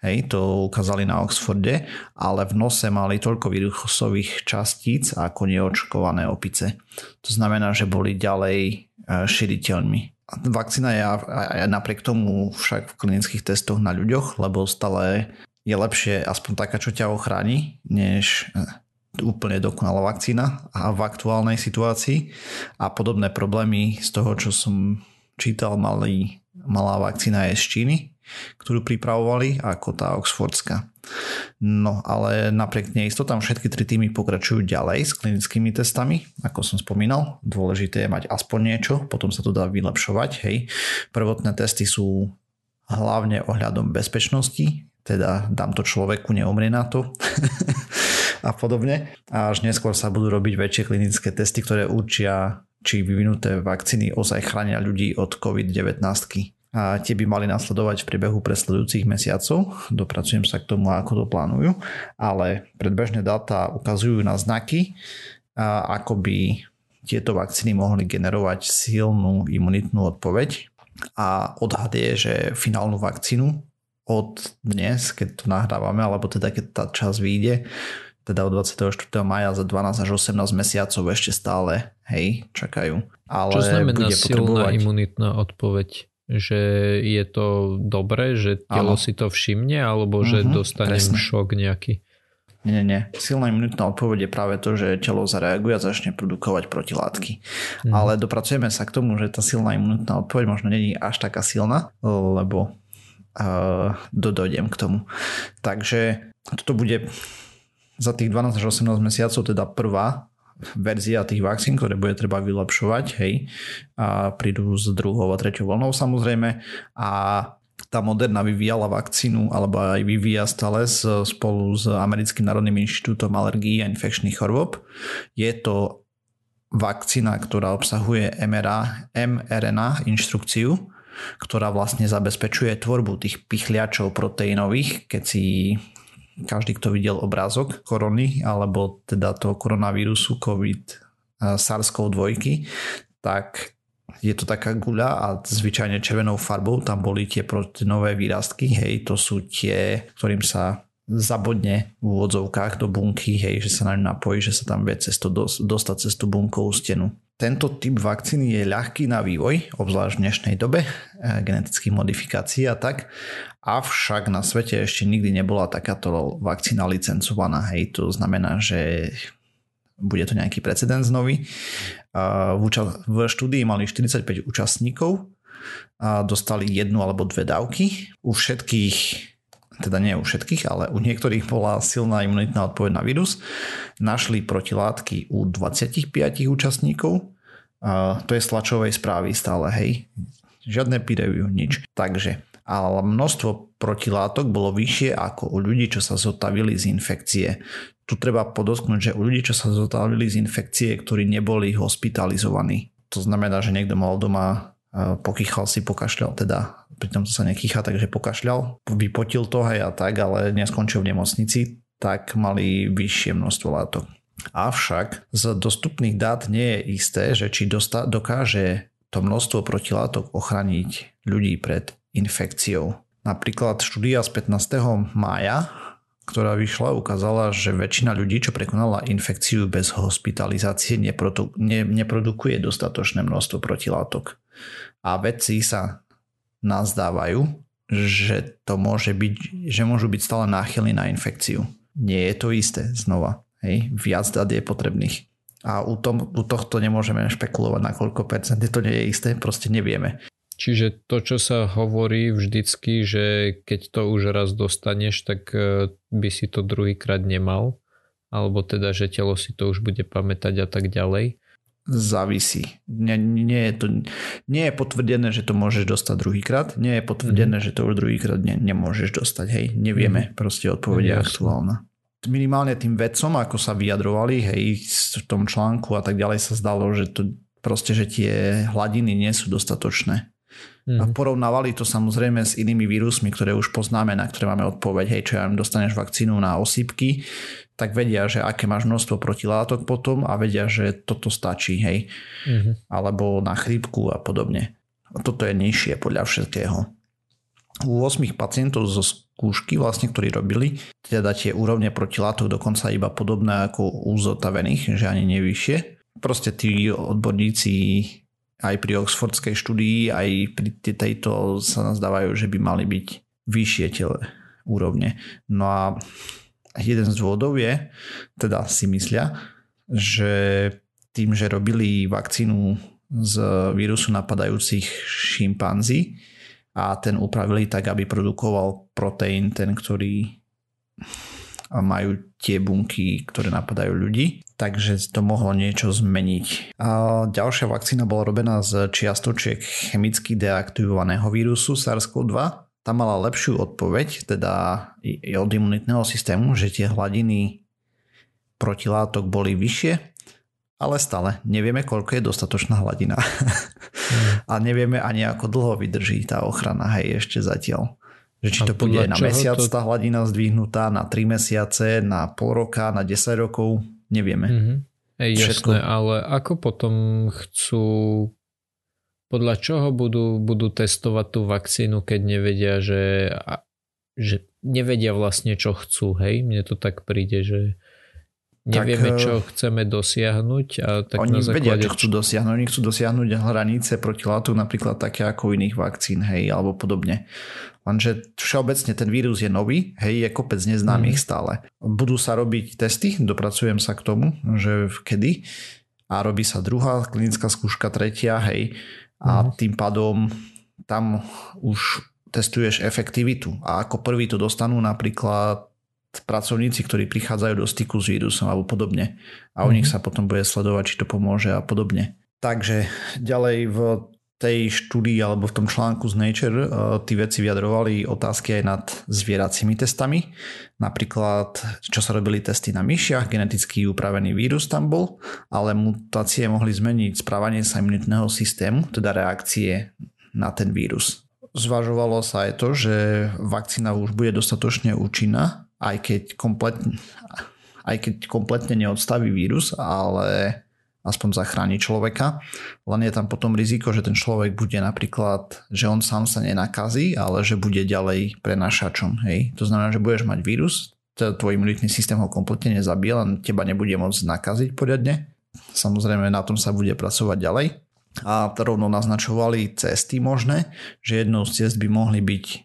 Hej, to ukázali na Oxforde, ale v nose mali toľko vírusových častíc ako neočkované opice. To znamená, že boli ďalej e, širiteľmi. Vakcína je napriek tomu však v klinických testoch na ľuďoch, lebo stále je lepšie aspoň taká, čo ťa ochráni, než e, úplne dokonalá vakcína a v aktuálnej situácii a podobné problémy z toho, čo som čítal, mali, malá vakcína je z Číny, ktorú pripravovali ako tá Oxfordská. No ale napriek neistotám všetky tri týmy pokračujú ďalej s klinickými testami, ako som spomínal. Dôležité je mať aspoň niečo, potom sa to dá vylepšovať. Hej. Prvotné testy sú hlavne ohľadom bezpečnosti, teda dám to človeku, neumrie na to a podobne. A až neskôr sa budú robiť väčšie klinické testy, ktoré určia, či vyvinuté vakcíny ozaj chránia ľudí od COVID-19. A tie by mali nasledovať v priebehu presledujúcich mesiacov. Dopracujem sa k tomu, ako to plánujú, ale predbežné dáta ukazujú na znaky, ako by tieto vakcíny mohli generovať silnú imunitnú odpoveď. A odhad je, že finálnu vakcínu od dnes, keď to nahrávame, alebo teda keď tá čas vyjde, teda od 24. maja za 12 až 18 mesiacov ešte stále, hej, čakajú. Ale Čo znamená bude silná imunitná odpoveď? že je to dobré, že telo ano. si to všimne, alebo že uh-huh, dostanem presne. šok nejaký? Nie, nie, nie. Silná imunitná odpoveď je práve to, že telo zareaguje a začne produkovať protilátky. Uh-huh. Ale dopracujeme sa k tomu, že tá silná imunitná odpoveď možno není až taká silná, lebo uh, dojdem k tomu. Takže toto bude za tých 12 až 18 mesiacov teda prvá verzia tých vakcín, ktoré bude treba vylepšovať, hej, a prídu s druhou a treťou vlnou samozrejme a tá Moderna vyvíjala vakcínu, alebo aj vyvíja stále spolu s Americkým národným inštitútom alergií a infekčných chorôb. Je to vakcína, ktorá obsahuje MRA, mRNA inštrukciu, ktorá vlastne zabezpečuje tvorbu tých pichliačov proteínových, keď si každý, kto videl obrázok korony alebo teda toho koronavírusu COVID SARS-CoV-2, tak je to taká guľa a zvyčajne červenou farbou tam boli tie proteinové výrastky, hej, to sú tie, ktorým sa zabodne v úvodzovkách do bunky, hej, že sa na ňu napojí, že sa tam vie cesto dostať cez tú bunkovú stenu. Tento typ vakcíny je ľahký na vývoj, obzvlášť v dnešnej dobe, eh, genetických modifikácií a tak. Avšak na svete ešte nikdy nebola takáto vakcína licencovaná. Hej, to znamená, že bude to nejaký precedens nový. V, štúdii mali 45 účastníkov a dostali jednu alebo dve dávky. U všetkých, teda nie u všetkých, ale u niektorých bola silná imunitná odpoveď na vírus. Našli protilátky u 25 účastníkov. A to je z tlačovej správy stále, hej. Žiadne peer nič. Takže ale množstvo protilátok bolo vyššie ako u ľudí, čo sa zotavili z infekcie. Tu treba podotknúť, že u ľudí, čo sa zotavili z infekcie, ktorí neboli hospitalizovaní. To znamená, že niekto mal doma pokýchal si, pokašľal, teda pritom to sa nekýcha, takže pokašľal, vypotil to aj a tak, ale neskončil v nemocnici, tak mali vyššie množstvo látok. Avšak z dostupných dát nie je isté, že či dosta- dokáže to množstvo protilátok ochraniť ľudí pred infekciou. Napríklad štúdia z 15. mája, ktorá vyšla, ukázala, že väčšina ľudí, čo prekonala infekciu bez hospitalizácie, neprodu- ne- neprodukuje dostatočné množstvo protilátok. A vedci sa nazdávajú, že to môže byť, že môžu byť stále náchylní na infekciu. Nie je to isté znova. Hej, viac dát je potrebných. A u, tom, u tohto nemôžeme špekulovať na koľko percent, to nie je isté, proste nevieme. Čiže to, čo sa hovorí vždycky, že keď to už raz dostaneš, tak e, by si to druhýkrát nemal, alebo teda, že telo si to už bude pamätať a tak ďalej. Závisí. Nie, nie, je, to, nie je potvrdené, že to môžeš dostať druhýkrát, nie je potvrdené, mm. že to už druhýkrát ne, nemôžeš dostať. Hej, nevieme, mm. proste odpovede mm, aktuálna. Minimálne tým vedcom, ako sa vyjadrovali, hej, v tom článku a tak ďalej sa zdalo, že to proste, že tie hladiny nie sú dostatočné. A porovnávali to samozrejme s inými vírusmi, ktoré už poznáme, na ktoré máme odpoveď, hej, čo ja dostaneš vakcínu na osýpky, tak vedia, že aké máš množstvo protilátok potom a vedia, že toto stačí, hej. Mm-hmm. Alebo na chrípku a podobne. A toto je nižšie podľa všetkého. U 8 pacientov zo skúšky, vlastne, ktorí robili, teda tie úrovne protilátok dokonca iba podobné ako u zotavených, že ani nevyššie. Proste tí odborníci aj pri oxfordskej štúdii, aj pri tejto sa nazdávajú, že by mali byť vyššie tele úrovne. No a jeden z dôvodov je, teda si myslia, že tým, že robili vakcínu z vírusu napadajúcich šimpanzí a ten upravili tak, aby produkoval proteín, ten, ktorý majú tie bunky, ktoré napadajú ľudí, takže to mohlo niečo zmeniť. A ďalšia vakcína bola robená z čiastočiek chemicky deaktivovaného vírusu SARS-CoV-2. Tá mala lepšiu odpoveď, teda od imunitného systému, že tie hladiny protilátok boli vyššie, ale stále nevieme, koľko je dostatočná hladina. Mm. A nevieme ani ako dlho vydrží tá ochrana, hej, ešte zatiaľ. Že či to bude na mesiac to... tá hladina zdvihnutá, na 3 mesiace, na pol roka, na 10 rokov, nevieme. Mm-hmm. Ej, jasné, ale ako potom chcú podľa čoho budú, budú testovať tú vakcínu, keď nevedia, že, že nevedia vlastne, čo chcú, hej? Mne to tak príde, že nevieme, tak, čo eh, chceme dosiahnuť. A tak oni na základe... vedia, čo chcú dosiahnuť. Oni chcú dosiahnuť hranice proti látok, napríklad také ako iných vakcín, hej, alebo podobne. Lenže všeobecne ten vírus je nový, hej, je kopec neznámych mm. stále. Budú sa robiť testy, dopracujem sa k tomu, že kedy a robí sa druhá klinická skúška, tretia, hej, a mm. tým pádom tam už testuješ efektivitu a ako prvý to dostanú napríklad pracovníci, ktorí prichádzajú do styku s vírusom alebo podobne a u nich mhm. sa potom bude sledovať, či to pomôže a podobne. Takže ďalej v tej štúdii alebo v tom článku z Nature uh, tí veci vyjadrovali otázky aj nad zvieracími testami. Napríklad, čo sa robili testy na myšiach, geneticky upravený vírus tam bol, ale mutácie mohli zmeniť správanie sa imunitného systému, teda reakcie na ten vírus. Zvažovalo sa aj to, že vakcína už bude dostatočne účinná, aj keď kompletne, aj keď kompletne neodstaví vírus, ale aspoň zachráni človeka. Len je tam potom riziko, že ten človek bude napríklad, že on sám sa nenakazí, ale že bude ďalej prenašačom. Hej? To znamená, že budeš mať vírus, tvoj imunitný systém ho kompletne nezabije, len teba nebude môcť nakaziť poriadne. Samozrejme na tom sa bude pracovať ďalej. A rovno naznačovali cesty možné, že jednou z cest by mohli byť eh,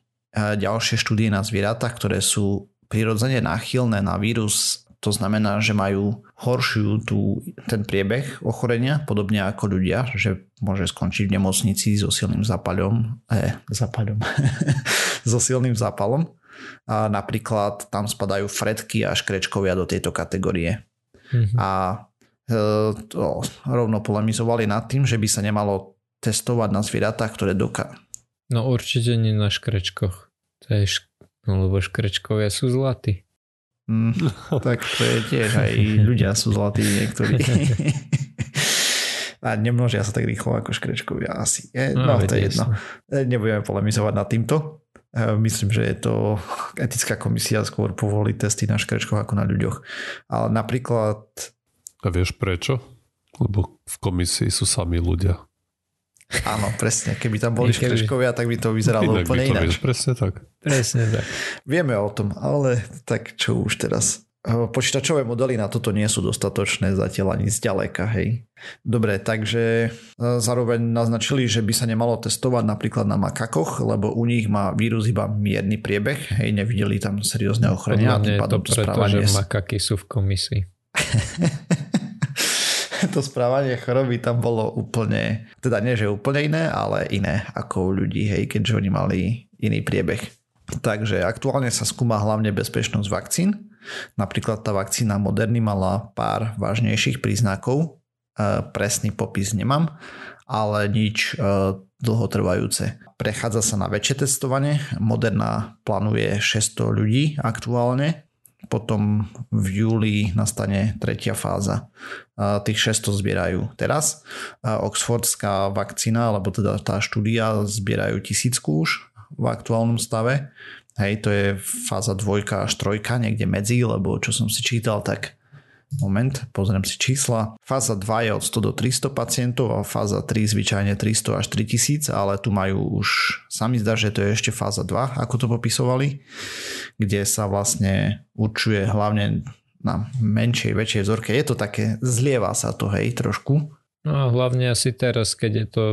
ďalšie štúdie na zvieratách, ktoré sú prirodzene náchylné na vírus To znamená, že majú horšiu tú, ten priebeh ochorenia, podobne ako ľudia, že môže skončiť v nemocnici so silným zápalom, eh, zápalom, so silným zápalom. A napríklad tam spadajú fredky a škrečkovia do tejto kategórie. Mm-hmm. A e, to rovno polemizovali nad tým, že by sa nemalo testovať na zvieratách, ktoré doká. No určite nie na škrečkoch. To je šk- no, lebo škrečkovia sú zlatí. Mm, tak to je tiež aj ľudia sú zlatí niektorí. A nemnožia sa tak rýchlo ako škrečkovia asi. Je, no, no to je jedno. E, nebudeme polemizovať nad týmto. E, myslím, že je to etická komisia skôr povolí testy na škrečkoch ako na ľuďoch. Ale napríklad... A vieš prečo? Lebo v komisii sú sami ľudia. Áno, presne. Keby tam boli keby... škrečkovia, tak by to vyzeralo inak úplne ináč. Presne tak. Presne tak. Vieme o tom, ale tak čo už teraz. Počítačové modely na toto nie sú dostatočné zatiaľ ani zďaleka, hej. Dobre, takže zároveň naznačili, že by sa nemalo testovať napríklad na makakoch, lebo u nich má vírus iba mierny priebeh, hej, nevideli tam seriózne ochrania. Podľa mňa je to preto, že makaky sú v komisii. to správanie choroby tam bolo úplne, teda nie, že úplne iné, ale iné ako u ľudí, hej, keďže oni mali iný priebeh. Takže aktuálne sa skúma hlavne bezpečnosť vakcín. Napríklad tá vakcína Moderny mala pár vážnejších príznakov. E, presný popis nemám, ale nič e, dlhotrvajúce. Prechádza sa na väčšie testovanie. Moderna plánuje 600 ľudí aktuálne potom v júli nastane tretia fáza. Tých 600 zbierajú teraz. Oxfordská vakcína, alebo teda tá štúdia zbierajú tisícku už v aktuálnom stave. Hej, to je fáza dvojka až trojka, niekde medzi, lebo čo som si čítal, tak Moment, pozriem si čísla. Fáza 2 je od 100 do 300 pacientov a fáza 3 zvyčajne 300 až 3000, ale tu majú už, sami zdá, že to je ešte fáza 2, ako to popisovali, kde sa vlastne určuje hlavne na menšej, väčšej vzorke. Je to také, zlieva sa to, hej, trošku. No a hlavne asi teraz, keď je to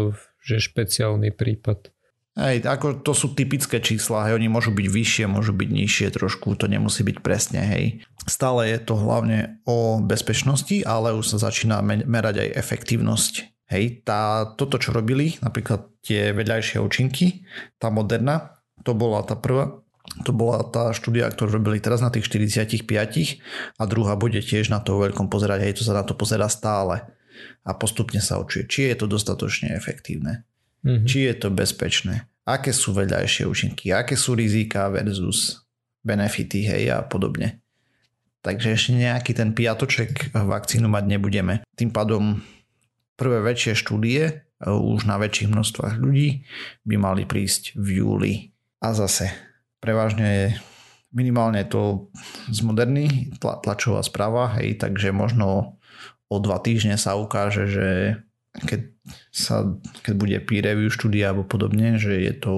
že špeciálny prípad. Hej, ako to sú typické čísla, hej, oni môžu byť vyššie, môžu byť nižšie trošku, to nemusí byť presne, hej. Stále je to hlavne o bezpečnosti, ale už sa začína merať aj efektívnosť. Hej, tá, toto, čo robili, napríklad tie vedľajšie účinky, tá moderná, to bola tá prvá, to bola tá štúdia, ktorú robili teraz na tých 45 a druhá bude tiež na to veľkom pozerať, hej, to sa na to pozera stále a postupne sa očuje, či je to dostatočne efektívne mm-hmm. či je to bezpečné, aké sú vedľajšie účinky, aké sú rizika versus benefity, hej, a podobne. Takže ešte nejaký ten piatoček vakcínu mať nebudeme. Tým pádom prvé väčšie štúdie e, už na väčších množstvách ľudí by mali prísť v júli. A zase prevažne je minimálne to z moderný tlačová správa, hej, takže možno o dva týždne sa ukáže, že keď, sa, keď bude peer review štúdia alebo podobne, že je to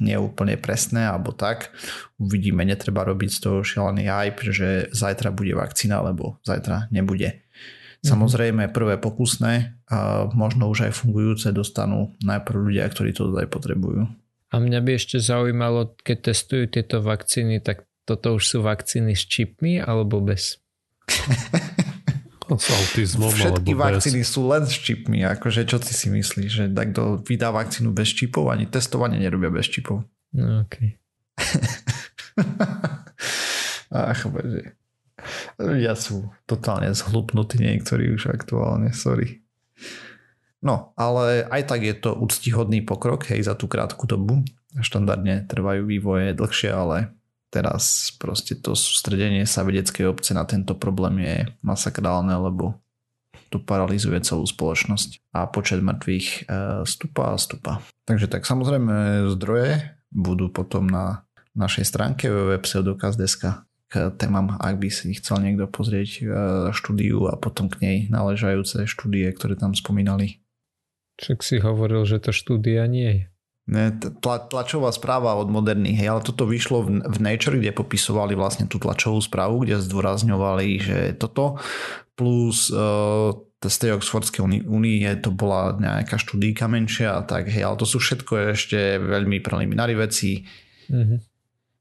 neúplne presné alebo tak. Uvidíme, netreba robiť z toho šialený hype, že zajtra bude vakcína alebo zajtra nebude. Mhm. Samozrejme prvé pokusné a možno už aj fungujúce dostanú najprv ľudia, ktorí to aj potrebujú. A mňa by ešte zaujímalo, keď testujú tieto vakcíny, tak toto už sú vakcíny s čipmi alebo bez? S autizmom Všetky alebo vakcíny bez... sú len s čipmi. Akože čo ty si myslíš, že kto vydá vakcínu bez čipov? Ani testovanie nerobia bez čipov. No. Okay. Ach, bože. Ľudia sú totálne zhlupnutí niektorí už aktuálne, sorry. No, ale aj tak je to úctihodný pokrok, hej, za tú krátku dobu. Štandardne trvajú vývoje dlhšie, ale teraz proste to sústredenie sa vedeckej obce na tento problém je masakrálne, lebo to paralizuje celú spoločnosť a počet mŕtvych e, stúpa a stúpa. Takže tak samozrejme zdroje budú potom na našej stránke www.pseudokaz.deska k témam, ak by si chcel niekto pozrieť e, štúdiu a potom k nej náležajúce štúdie, ktoré tam spomínali. Však si hovoril, že to štúdia nie je. Tla, tlačová správa od moderných, hej, ale toto vyšlo v, v Nature, kde popisovali vlastne tú tlačovú správu, kde zdôrazňovali, že toto plus uh, z tej Oxfordskej únie to bola nejaká štúdíka menšia a tak, hej, ale to sú všetko ešte veľmi preliminary veci, mm-hmm.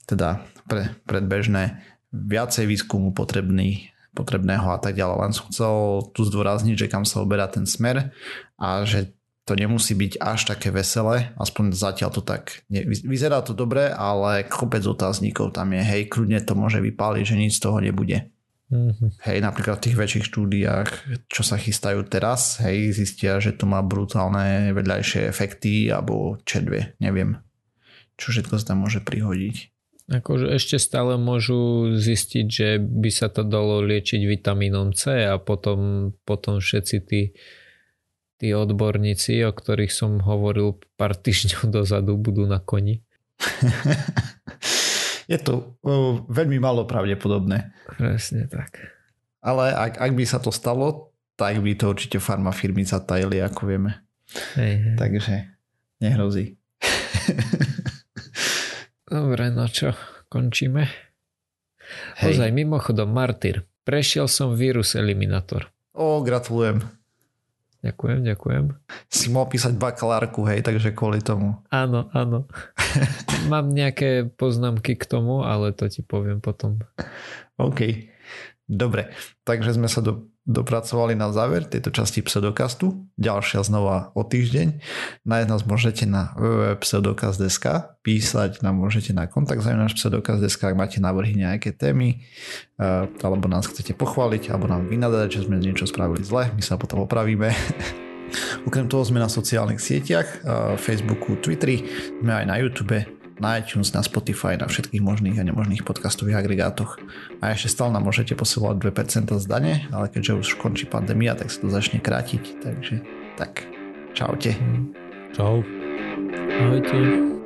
teda pre, predbežné, viacej výskumu potrebný, potrebného a tak ďalej. Len som chcel tu zdôrazniť, že kam sa oberá ten smer a že to nemusí byť až také veselé, aspoň zatiaľ to tak, nie, vyzerá to dobre, ale kopec otáznikov tam je, hej, kľudne to môže vypáliť, že nič z toho nebude. Mm-hmm. Hej, napríklad v tých väčších štúdiách, čo sa chystajú teraz, hej, zistia, že to má brutálne vedľajšie efekty, alebo čedvie, neviem, čo všetko sa tam môže prihodiť. Akože ešte stále môžu zistiť, že by sa to dalo liečiť vitamínom C a potom, potom všetci tí, tí odborníci, o ktorých som hovoril pár týždňov dozadu, budú na koni. Je to uh, veľmi malo pravdepodobné. Presne tak. Ale ak, ak by sa to stalo, tak by to určite firmy zatajili, ako vieme. Hej, hej. Takže nehrozí. Dobre, no čo, končíme? Hej. Ozaj, mimochodom, Martyr, prešiel som vírus eliminátor. O, gratulujem. Ďakujem, ďakujem. Si mohol písať bakalárku, hej, takže kvôli tomu. Áno, áno. Mám nejaké poznámky k tomu, ale to ti poviem potom. OK. Dobre, takže sme sa do, dopracovali na záver tejto časti pseudokastu. Ďalšia znova o týždeň. Nájsť nás môžete na www.pseudokast.sk písať nám môžete na kontakt za náš pseudokast.sk ak máte návrhy nejaké témy eh, alebo nás chcete pochváliť alebo nám vynadať, že sme niečo spravili zle, my sa potom opravíme. Okrem toho sme na sociálnych sieťach, eh, Facebooku, Twitteri, sme aj na YouTube, na iTunes, na Spotify, na všetkých možných a nemožných podcastových agregátoch. A ešte stále nám môžete posielať 2% z dane, ale keďže už končí pandémia, tak sa to začne krátiť. Takže tak, čaute. Čau. Ahojte.